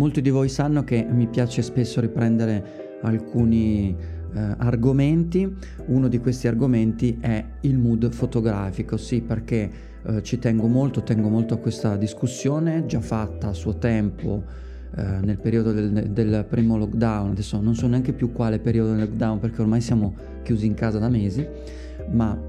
Molti di voi sanno che mi piace spesso riprendere alcuni eh, argomenti. Uno di questi argomenti è il mood fotografico, sì, perché eh, ci tengo molto, tengo molto a questa discussione, già fatta a suo tempo eh, nel periodo del, del, primo lockdown. Adesso non so neanche più quale periodo del lockdown perché ormai siamo chiusi in casa da mesi, ma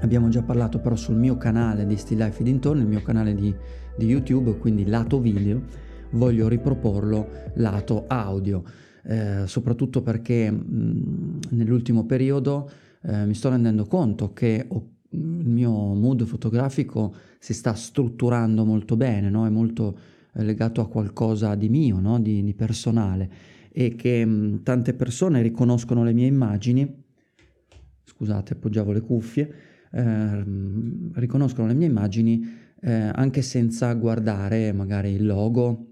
abbiamo già parlato però sul mio canale di Still Life e dintorni, il mio canale di, di YouTube, quindi lato video voglio riproporlo lato audio, eh, soprattutto perché mh, nell'ultimo periodo eh, mi sto rendendo conto che ho, il mio mood fotografico si sta strutturando molto bene, no? è molto eh, legato a qualcosa di mio, no? di, di, personale e che mh, tante persone riconoscono le mie immagini, scusate appoggiavo le cuffie, eh, riconoscono le mie immagini eh, anche senza guardare magari il logo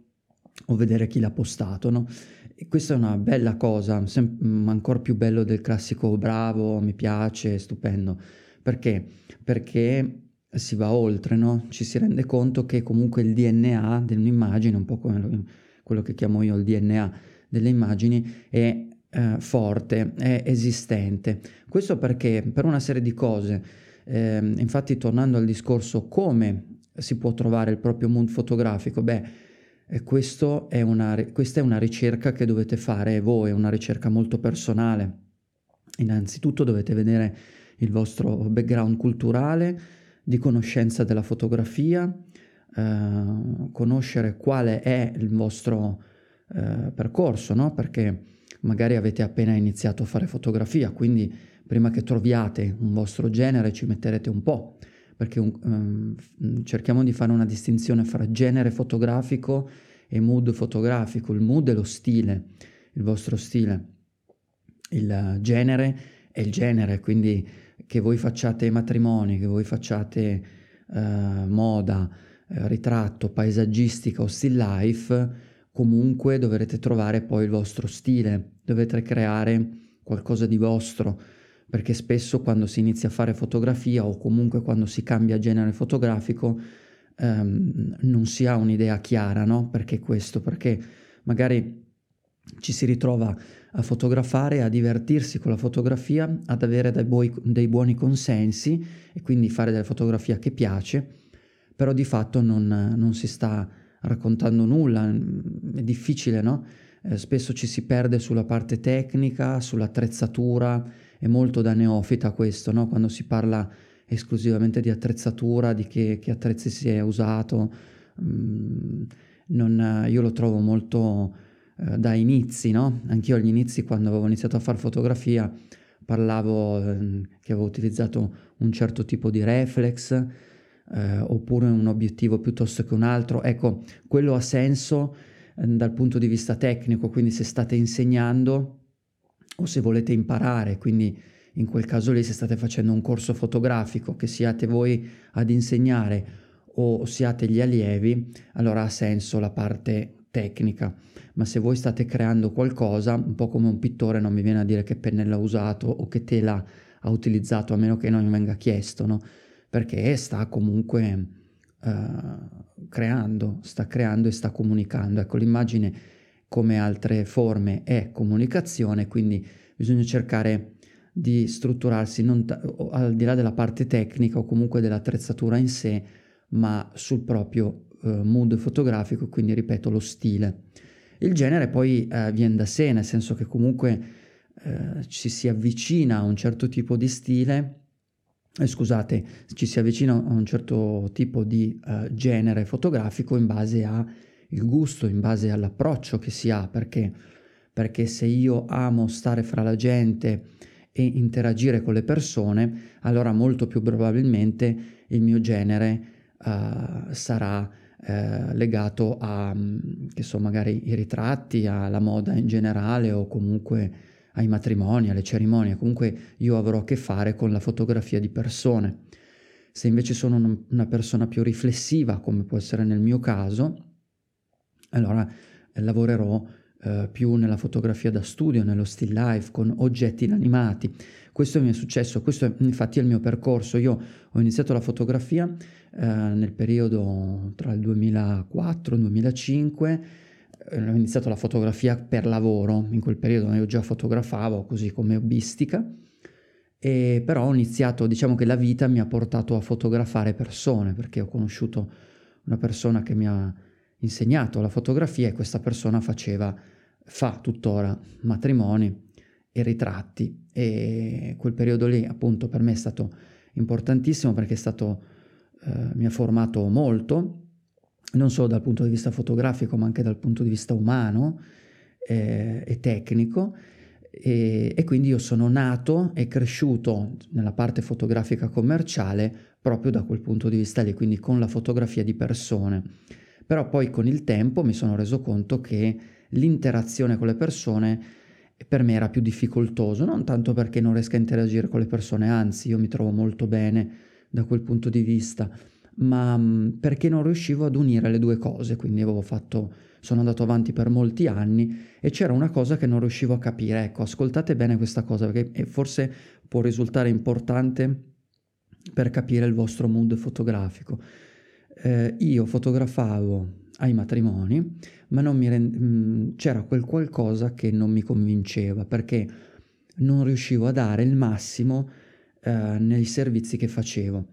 o vedere chi l'ha postato, no? E questa è una bella cosa, sem- mm, ancora più bello del classico bravo, mi piace, stupendo. Perché? Perché si va oltre, no? Ci si rende conto che comunque il DNA dell'immagine, un po' come quello che chiamo io il DNA delle immagini, è eh, forte, è esistente. Questo perché per una serie di cose, eh, infatti tornando al discorso come si può trovare il proprio mood fotografico, beh, e è una, questa è una ricerca che dovete fare voi, è una ricerca molto personale. Innanzitutto dovete vedere il vostro background culturale, di conoscenza della fotografia, eh, conoscere quale è il vostro eh, percorso, no? perché magari avete appena iniziato a fare fotografia, quindi prima che troviate un vostro genere ci metterete un po' perché um, cerchiamo di fare una distinzione fra genere fotografico e mood fotografico. Il mood è lo stile, il vostro stile. Il genere è il genere, quindi che voi facciate matrimoni, che voi facciate uh, moda, uh, ritratto, paesaggistica o still life, comunque dovrete trovare poi il vostro stile, dovete creare qualcosa di vostro perché spesso quando si inizia a fare fotografia o comunque quando si cambia genere fotografico ehm, non si ha un'idea chiara, no? Perché questo? Perché magari ci si ritrova a fotografare, a divertirsi con la fotografia, ad avere dei, buoi, dei buoni consensi e quindi fare della fotografia che piace, però di fatto non, non si sta raccontando nulla, è difficile, no? Eh, spesso ci si perde sulla parte tecnica, sull'attrezzatura, è molto da neofita questo, no? quando si parla esclusivamente di attrezzatura, di che, che attrezzi si è usato. Mm, non, io lo trovo molto eh, da inizi, no? Anch'io agli inizi, quando avevo iniziato a fare fotografia, parlavo eh, che avevo utilizzato un certo tipo di reflex eh, oppure un obiettivo piuttosto che un altro. Ecco, quello ha senso eh, dal punto di vista tecnico, quindi se state insegnando o se volete imparare, quindi in quel caso lì se state facendo un corso fotografico, che siate voi ad insegnare o siate gli allievi, allora ha senso la parte tecnica. Ma se voi state creando qualcosa, un po' come un pittore, non mi viene a dire che pennello ha usato o che tela ha utilizzato, a meno che non mi venga chiesto, no? Perché sta comunque uh, creando, sta creando e sta comunicando. Ecco, l'immagine come altre forme è comunicazione, quindi bisogna cercare di strutturarsi ta- al di là della parte tecnica o comunque dell'attrezzatura in sé, ma sul proprio eh, mood fotografico, quindi ripeto lo stile. Il genere poi eh, viene da sé, nel senso che comunque eh, ci si avvicina a un certo tipo di stile, eh, scusate, ci si avvicina a un certo tipo di eh, genere fotografico in base a il gusto in base all'approccio che si ha, perché, perché se io amo stare fra la gente e interagire con le persone, allora molto più probabilmente il mio genere uh, sarà uh, legato a, che so, magari i ritratti, alla moda in generale o comunque ai matrimoni, alle cerimonie, comunque io avrò a che fare con la fotografia di persone. Se invece sono una persona più riflessiva, come può essere nel mio caso, allora eh, lavorerò eh, più nella fotografia da studio, nello still life, con oggetti inanimati. Questo mi è successo, questo è infatti il mio percorso. Io ho iniziato la fotografia eh, nel periodo tra il 2004 e il 2005, eh, ho iniziato la fotografia per lavoro, in quel periodo io già fotografavo così come hobbistica, e però ho iniziato, diciamo che la vita mi ha portato a fotografare persone, perché ho conosciuto una persona che mi ha insegnato la fotografia e questa persona faceva, fa tuttora matrimoni e ritratti e quel periodo lì appunto per me è stato importantissimo perché è stato, eh, mi ha formato molto, non solo dal punto di vista fotografico ma anche dal punto di vista umano eh, e tecnico e, e, quindi io sono nato e cresciuto nella parte fotografica commerciale proprio da quel punto di vista lì, quindi con la fotografia di persone. Però poi con il tempo mi sono reso conto che l'interazione con le persone per me era più difficoltoso, non tanto perché non riesco a interagire con le persone, anzi io mi trovo molto bene da quel punto di vista, ma mm, perché non riuscivo ad unire le due cose, quindi avevo fatto, sono andato avanti per molti anni e c'era una cosa che non riuscivo a capire, ecco, ascoltate bene questa cosa perché forse può risultare importante per capire il vostro mood fotografico. Eh, io fotografavo ai matrimoni, ma rend- mm, c'era quel qualcosa che non mi convinceva perché non riuscivo a dare il massimo eh, nei servizi che facevo.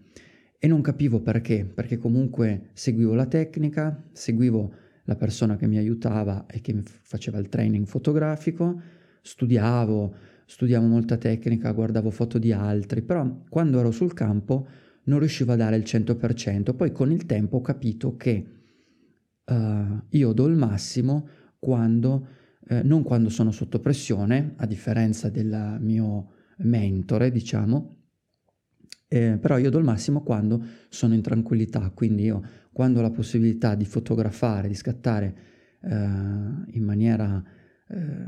E non capivo perché, perché comunque seguivo la tecnica, seguivo la persona che mi aiutava e che mi faceva il training fotografico, studiavo, studiavo molta tecnica, guardavo foto di altri, però quando ero sul campo non riuscivo a dare il 100%, poi con il tempo ho capito che uh, io do il massimo quando, eh, non quando sono sotto pressione, a differenza del mio mentore, diciamo, eh, però io do il massimo quando sono in tranquillità, quindi io quando ho la possibilità di fotografare, di scattare eh, in maniera eh,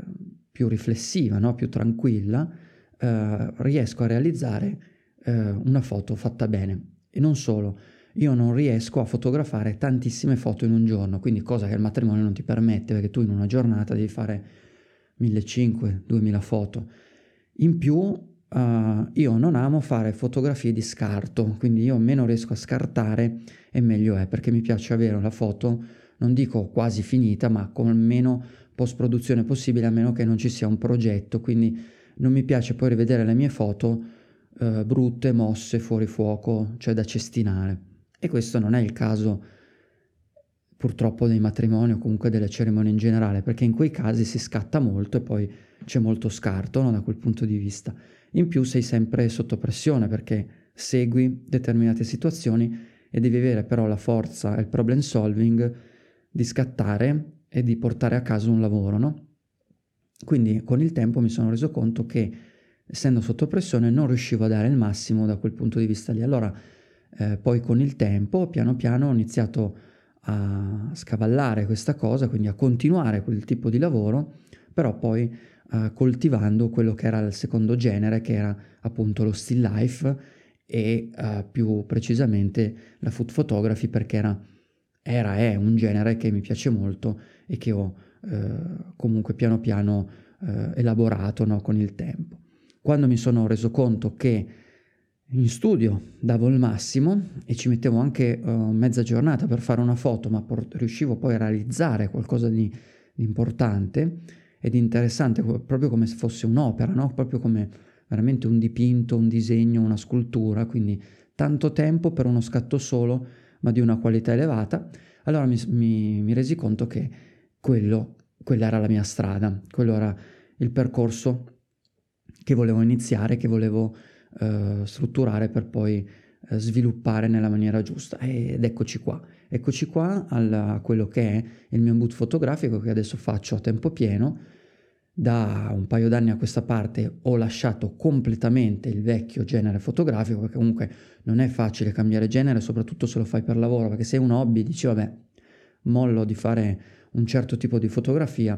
più riflessiva, no? più tranquilla, eh, riesco a realizzare eh, una foto fatta bene. E non solo, io non riesco a fotografare tantissime foto in un giorno, quindi cosa che il matrimonio non ti permette, perché tu in una giornata devi fare 1500-2000 foto. In più uh, io non amo fare fotografie di scarto, quindi io meno riesco a scartare e meglio è, perché mi piace avere la foto, non dico quasi finita, ma con meno post produzione possibile, a meno che non ci sia un progetto, quindi non mi piace poi rivedere le mie foto uh, brutte, mosse, fuori fuoco, cioè da cestinare. E questo non è il caso purtroppo dei matrimoni o comunque delle cerimonie in generale, perché in quei casi si scatta molto e poi c'è molto scarto no, da quel punto di vista. In più sei sempre sotto pressione perché segui determinate situazioni e devi avere però la forza e il problem solving di scattare e di portare a casa un lavoro, no? Quindi con il tempo mi sono reso conto che essendo sotto pressione non riuscivo a dare il massimo da quel punto di vista lì. Allora eh, poi con il tempo, piano piano, ho iniziato a scavallare questa cosa, quindi a continuare quel tipo di lavoro, però poi eh, coltivando quello che era il secondo genere, che era appunto lo still life e eh, più precisamente la food photography, perché era, era, è un genere che mi piace molto e che ho eh, comunque piano piano eh, elaborato no, con il tempo. Quando mi sono reso conto che in studio davo il massimo e ci mettevo anche uh, mezza giornata per fare una foto, ma por- riuscivo poi a realizzare qualcosa di, di importante ed interessante, proprio come se fosse un'opera, no? proprio come veramente un dipinto, un disegno, una scultura, quindi tanto tempo per uno scatto solo, ma di una qualità elevata, allora mi, mi, mi resi conto che quello, quella era la mia strada, quello era il percorso che volevo iniziare, che volevo eh, strutturare per poi eh, sviluppare nella maniera giusta. Ed eccoci qua, eccoci qua a quello che è il mio boot fotografico che adesso faccio a tempo pieno. Da un paio d'anni a questa parte ho lasciato completamente il vecchio genere fotografico perché comunque non è facile cambiare genere, soprattutto se lo fai per lavoro, perché se è un hobby dici vabbè, mollo di fare un certo tipo di fotografia,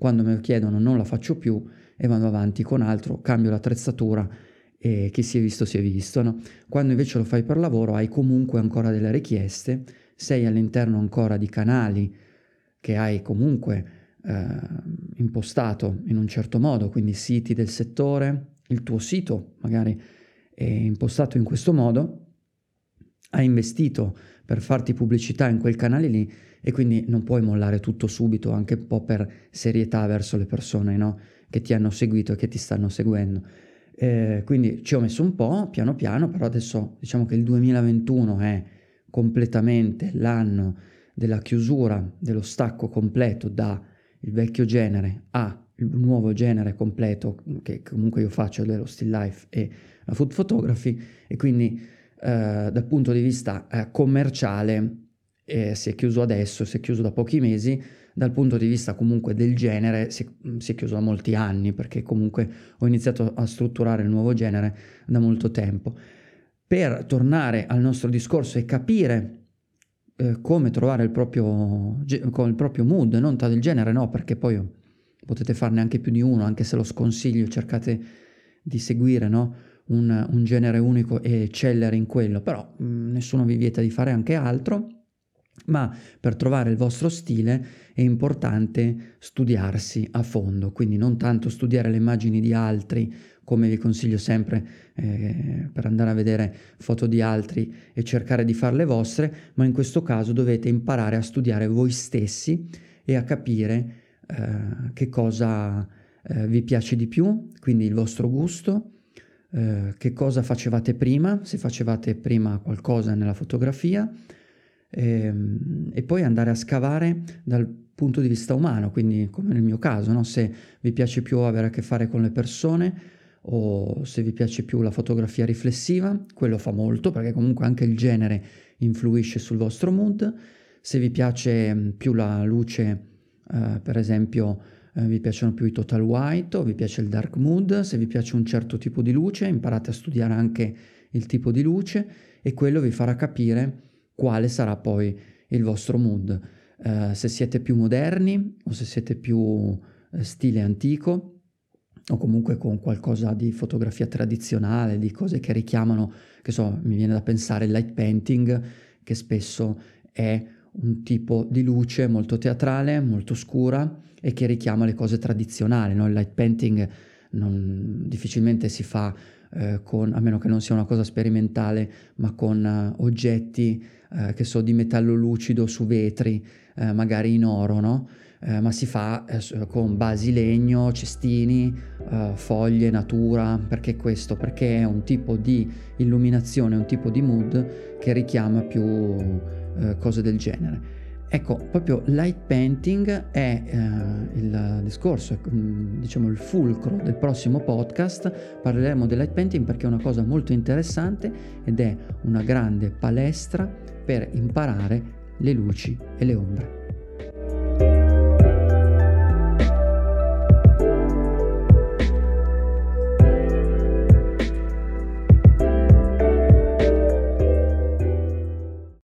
quando me lo chiedono non la faccio più e vado avanti con altro, cambio l'attrezzatura e chi si è visto si è visto, no? Quando invece lo fai per lavoro hai comunque ancora delle richieste, sei all'interno ancora di canali che hai comunque eh, impostato in un certo modo, quindi siti del settore, il tuo sito magari è impostato in questo modo, hai investito per farti pubblicità in quel canale lì e quindi non puoi mollare tutto subito, anche un po' per serietà verso le persone no? che ti hanno seguito e che ti stanno seguendo. Eh, quindi ci ho messo un po', piano piano, però adesso diciamo che il 2021 è completamente l'anno della chiusura, dello stacco completo dal vecchio genere a il nuovo genere completo che comunque io faccio dello still life e la food photography e quindi eh, dal punto di vista eh, commerciale eh, si è chiuso adesso, si è chiuso da pochi mesi, dal punto di vista comunque del genere si, si, è chiuso da molti anni perché comunque ho iniziato a strutturare il nuovo genere da molto tempo. Per tornare al nostro discorso e capire eh, come trovare il proprio, il proprio mood, non tra del genere, no, perché poi potete farne anche più di uno, anche se lo sconsiglio, cercate di seguire no? un, un, genere unico e eccellere in quello, però mh, mm, nessuno vi vieta di fare anche altro ma per trovare il vostro stile è importante studiarsi a fondo, quindi non tanto studiare le immagini di altri, come vi consiglio sempre eh, per andare a vedere foto di altri e cercare di fare le vostre, ma in questo caso dovete imparare a studiare voi stessi e a capire eh, che cosa eh, vi piace di più, quindi il vostro gusto, eh, che cosa facevate prima, se facevate prima qualcosa nella fotografia, e, ehm, e, poi andare a scavare dal punto di vista umano, quindi come nel mio caso, no? se vi piace più avere a che fare con le persone o se vi piace più la fotografia riflessiva, quello fa molto perché comunque anche il genere influisce sul vostro mood, se vi piace mm, più la luce, eh, per esempio eh, vi piacciono più i total white o vi piace il dark mood, se vi piace un certo tipo di luce imparate a studiare anche il tipo di luce e quello vi farà capire quale sarà poi il vostro mood. Uh, se siete più moderni o se siete più uh, stile antico o comunque con qualcosa di fotografia tradizionale, di cose che richiamano, che so, mi viene da pensare il light painting, che spesso è un tipo di luce molto teatrale, molto scura e che richiama le cose tradizionali. No? Il light painting non, difficilmente si fa eh, con, a meno che non sia una cosa sperimentale, ma con uh, oggetti eh, che so di metallo lucido su vetri, eh, magari in oro, no? Eh, ma si fa eh, con basi legno, cestini, foglie, natura, perché questo? Perché è un tipo di illuminazione, un tipo di mood che richiama più cose del genere. Ecco, proprio light painting è eh, il discorso, mm, diciamo il fulcro del prossimo podcast. Parleremo del light painting perché è una cosa molto interessante ed è una grande palestra per imparare le luci e le ombre.